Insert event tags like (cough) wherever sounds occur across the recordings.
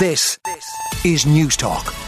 This is Newstalk.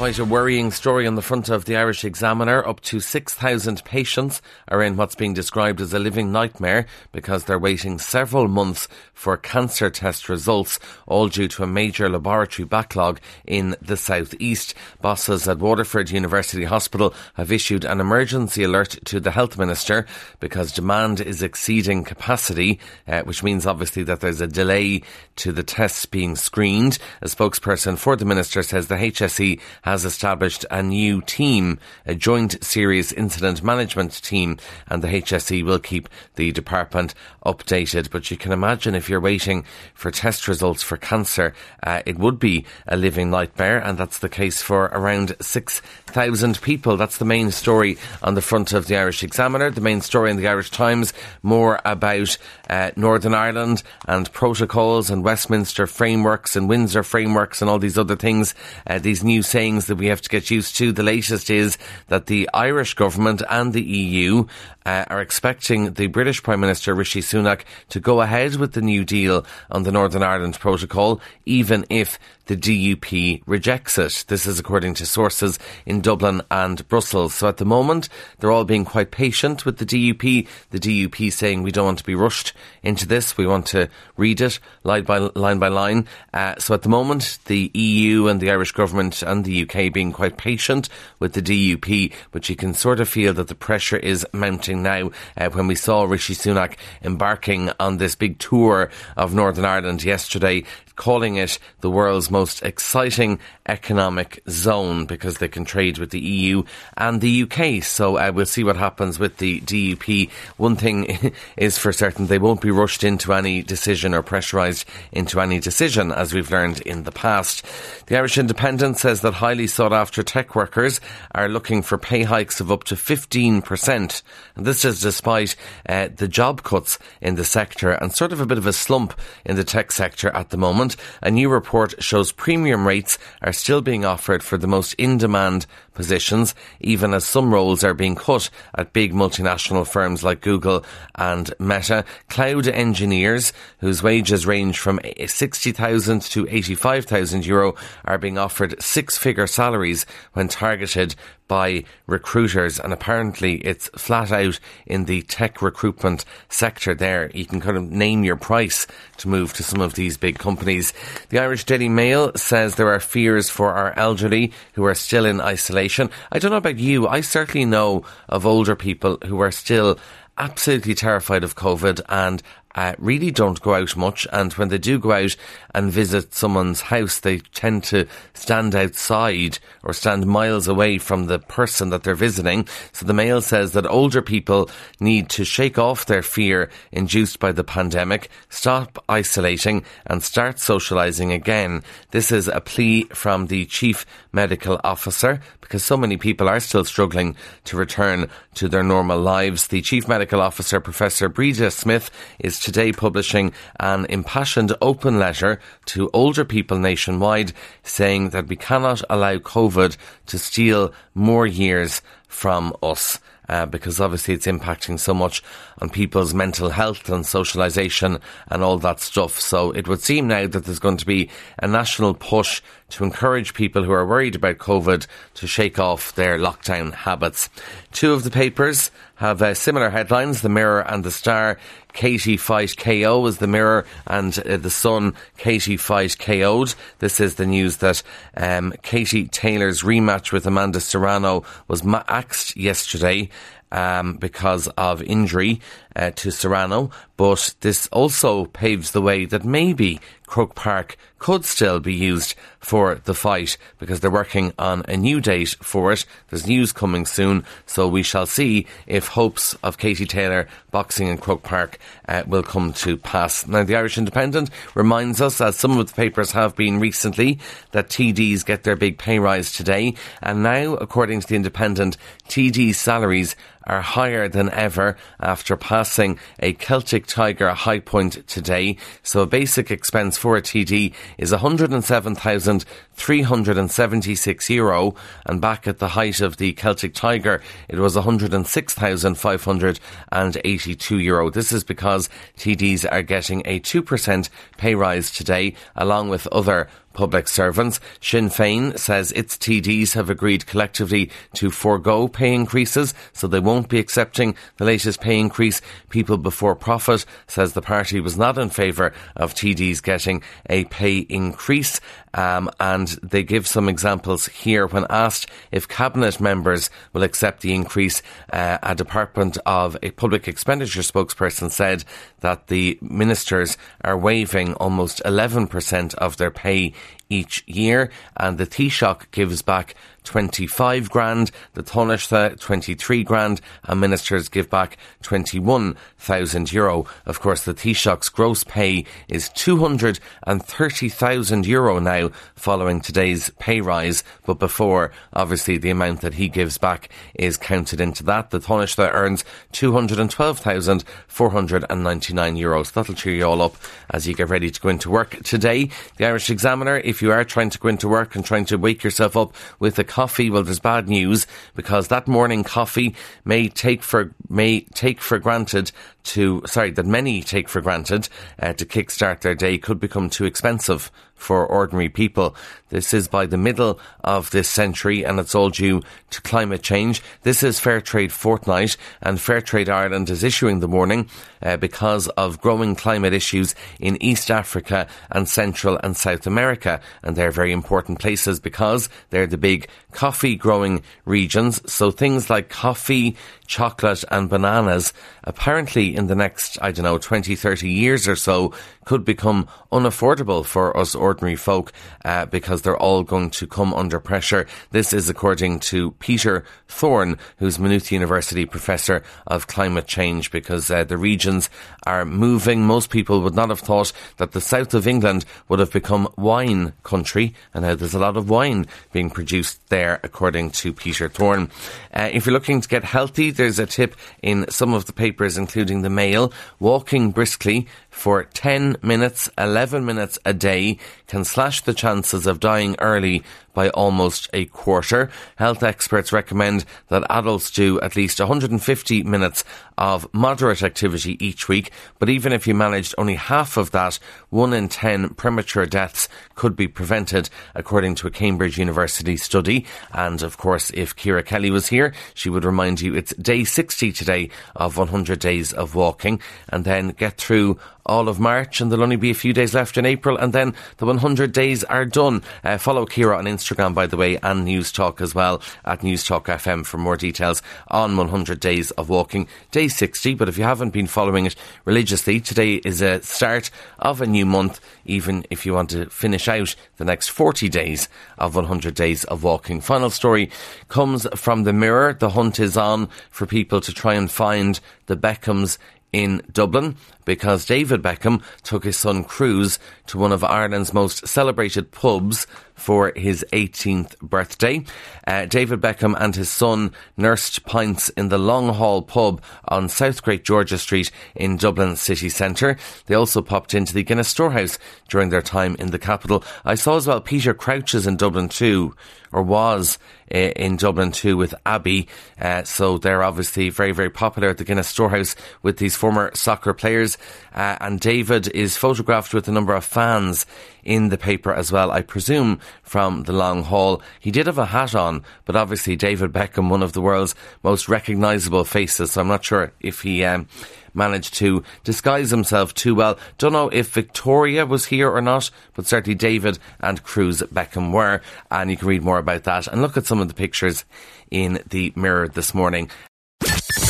Quite a worrying story on the front of the Irish Examiner. Up to 6,000 patients are in what's being described as a living nightmare because they're waiting several months for cancer test results, all due to a major laboratory backlog in the southeast. Bosses at Waterford University Hospital have issued an emergency alert to the health minister because demand is exceeding capacity, uh, which means obviously that there's a delay to the tests being screened. A spokesperson for the minister says the HSE has established a new team, a joint serious incident management team, and the HSE will keep the department updated. But you can imagine if you're waiting for test results for cancer, uh, it would be a living nightmare, and that's the case for around 6,000 people. That's the main story on the front of the Irish Examiner. The main story in the Irish Times, more about uh, Northern Ireland and protocols and Westminster frameworks and Windsor frameworks and all these other things, uh, these new sayings that we have to get used to. The latest is that the Irish government and the EU uh, are expecting the British Prime Minister Rishi Sunak to go ahead with the New Deal on the Northern Ireland Protocol, even if the DUP rejects it. This is according to sources in Dublin and Brussels. So at the moment, they're all being quite patient with the DUP. The DUP saying we don't want to be rushed into this. We want to read it line by line by line. Uh, so at the moment, the EU and the Irish government and the UK being quite patient with the DUP, but you can sort of feel that the pressure is mounting now. Uh, when we saw Rishi Sunak embarking on this big tour of Northern Ireland yesterday, calling it the world's most exciting economic zone because they can trade with the EU and the UK. So uh, we'll see what happens with the DUP. One thing (laughs) is for certain, they won't be rushed into any decision or pressurised into any decision, as we've learned in the past. The Irish Independent says that highly sought after tech workers are looking for pay hikes of up to 15%. And this is despite uh, the job cuts in the sector and sort of a bit of a slump in the tech sector at the moment. A new report shows premium rates are still being offered for the most in demand positions, even as some roles are being cut at big multinational firms like Google and Meta. Cloud engineers, whose wages range from 60,000 to 85,000 euro, are being offered six figure salaries when targeted by recruiters, and apparently it's flat out in the tech recruitment sector there. You can kind of name your price to move to some of these big companies. The Irish Daily Mail says there are fears for our elderly who are still in isolation. I don't know about you, I certainly know of older people who are still absolutely terrified of COVID and uh, really don't go out much. And when they do go out and visit someone's house, they tend to stand outside or stand miles away from the person that they're visiting. So the Mail says that older people need to shake off their fear induced by the pandemic, stop isolating and start socialising again. This is a plea from the Chief Medical Officer because so many people are still struggling to return to their normal lives. The Chief Medical Officer, Professor Breda Smith, is today publishing an impassioned open letter to older people nationwide saying that we cannot allow COVID to steal more years from us. Uh, because obviously it's impacting so much on people's mental health and socialisation and all that stuff. So it would seem now that there's going to be a national push to encourage people who are worried about COVID to shake off their lockdown habits. Two of the papers have uh, similar headlines, the Mirror and the Star. Katie fight KO as the Mirror and uh, the Sun. Katie fight KO'd. This is the news that um, Katie Taylor's rematch with Amanda Serrano was ma- axed yesterday um, because of injury uh, to Serrano, but this also paves the way that maybe Croke Park could still be used for the fight because they're working on a new date for it. There's news coming soon, so we shall see if hopes of Katie Taylor boxing in Croke Park uh, will come to pass. Now, the Irish Independent reminds us, as some of the papers have been recently, that TDs get their big pay rise today, and now, according to the Independent, TD salaries are higher than ever after passing a Celtic Tiger high point today. So a basic expense for a TD is 107,376 euro. And back at the height of the Celtic Tiger, it was 106,582 euro. This is because TDs are getting a 2% pay rise today, along with other public servants. Sinn Féin says its TDs have agreed collectively to forego pay increases, so they won't be accepting the latest pay increase. People Before Profit says the party was not in favour of TDs getting a pay increase. Um, and they give some examples here when asked if cabinet members will accept the increase. Uh, a Department of a Public Expenditure spokesperson said that the ministers are waiving almost 11% of their pay each year, and the Taoiseach gives back 25 grand, the Taoiseach 23 grand, and ministers give back 21,000 euro. Of course, the Taoiseach's gross pay is 230,000 euro now following today's pay rise, but before, obviously, the amount that he gives back is counted into that. The Taoiseach earns 212,499 euros. That'll cheer you all up as you get ready to go into work today. The Irish Examiner, if you are trying to go into work and trying to wake yourself up with a coffee, well, there's bad news because that morning coffee may take for may take for granted to sorry that many take for granted uh, to kickstart their day could become too expensive for ordinary people. This is by the middle of this century and it's all due to climate change. This is Fairtrade Fortnight and Fairtrade Ireland is issuing the warning uh, because of growing climate issues in East Africa and Central and South America. And they're very important places because they're the big coffee growing regions. So things like coffee, chocolate and bananas apparently in the next, I don't know, 20, 30 years or so could become unaffordable for us ordinary folk uh, because they're all going to come under pressure. This is according to Peter Thorne, who's Maynooth University professor of climate change, because uh, the regions are moving. Most people would not have thought that the south of England would have become wine country, and now there's a lot of wine being produced there, according to Peter Thorne. Uh, if you're looking to get healthy, there's a tip in some of the papers, including the Mail. Walking briskly for 10 minutes, 11 minutes a day can slash the chances of dying early by almost a quarter. Health experts recommend that adults do at least 150 minutes of moderate activity each week, but even if you managed only half of that, one in 10 premature deaths could be prevented, according to a Cambridge University study. And of course, if Ciara Kelly was here, she would remind you it's day 60 today of 100 days of walking, and then get through all of March, and there'll only be a few days left in April, and then the 100 days are done. Uh, follow Ciara on Instagram, by the way, and Newstalk as well at Newstalk FM for more details on 100 days of walking. Day 60, but if you haven't been following it religiously, today is a start of a new month, even if you want to finish out the next 40 days of 100 days of walking. Final story comes from the Mirror. The hunt is on for people to try and find the Beckhams in Dublin because David Beckham took his son Cruz to one of Ireland's most celebrated pubs for his 18th birthday. Uh, David Beckham and his son nursed pints in the Long Hall pub on South Great George's Street in Dublin city centre. They also popped into the Guinness Storehouse during their time in the capital. I saw as well Peter Crouch's in Dublin too, or was uh, in Dublin too with Abbey. Uh, so they're obviously very, very popular at the Guinness Storehouse with these former soccer players. Uh, and David is photographed with a number of fans in the paper as well, I presume from the Long Hall. He did have a hat on, but obviously David Beckham, one of the world's most recognisable faces, so I'm not sure if he um, managed to disguise himself too well. Don't know if Victoria was here or not, but certainly David and Cruz Beckham were, and you can read more about that and look at some of the pictures in the mirror this morning.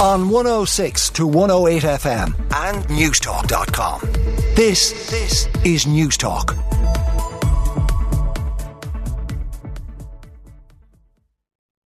On 106 to 108 FM and Newstalk.com. This, this is Newstalk.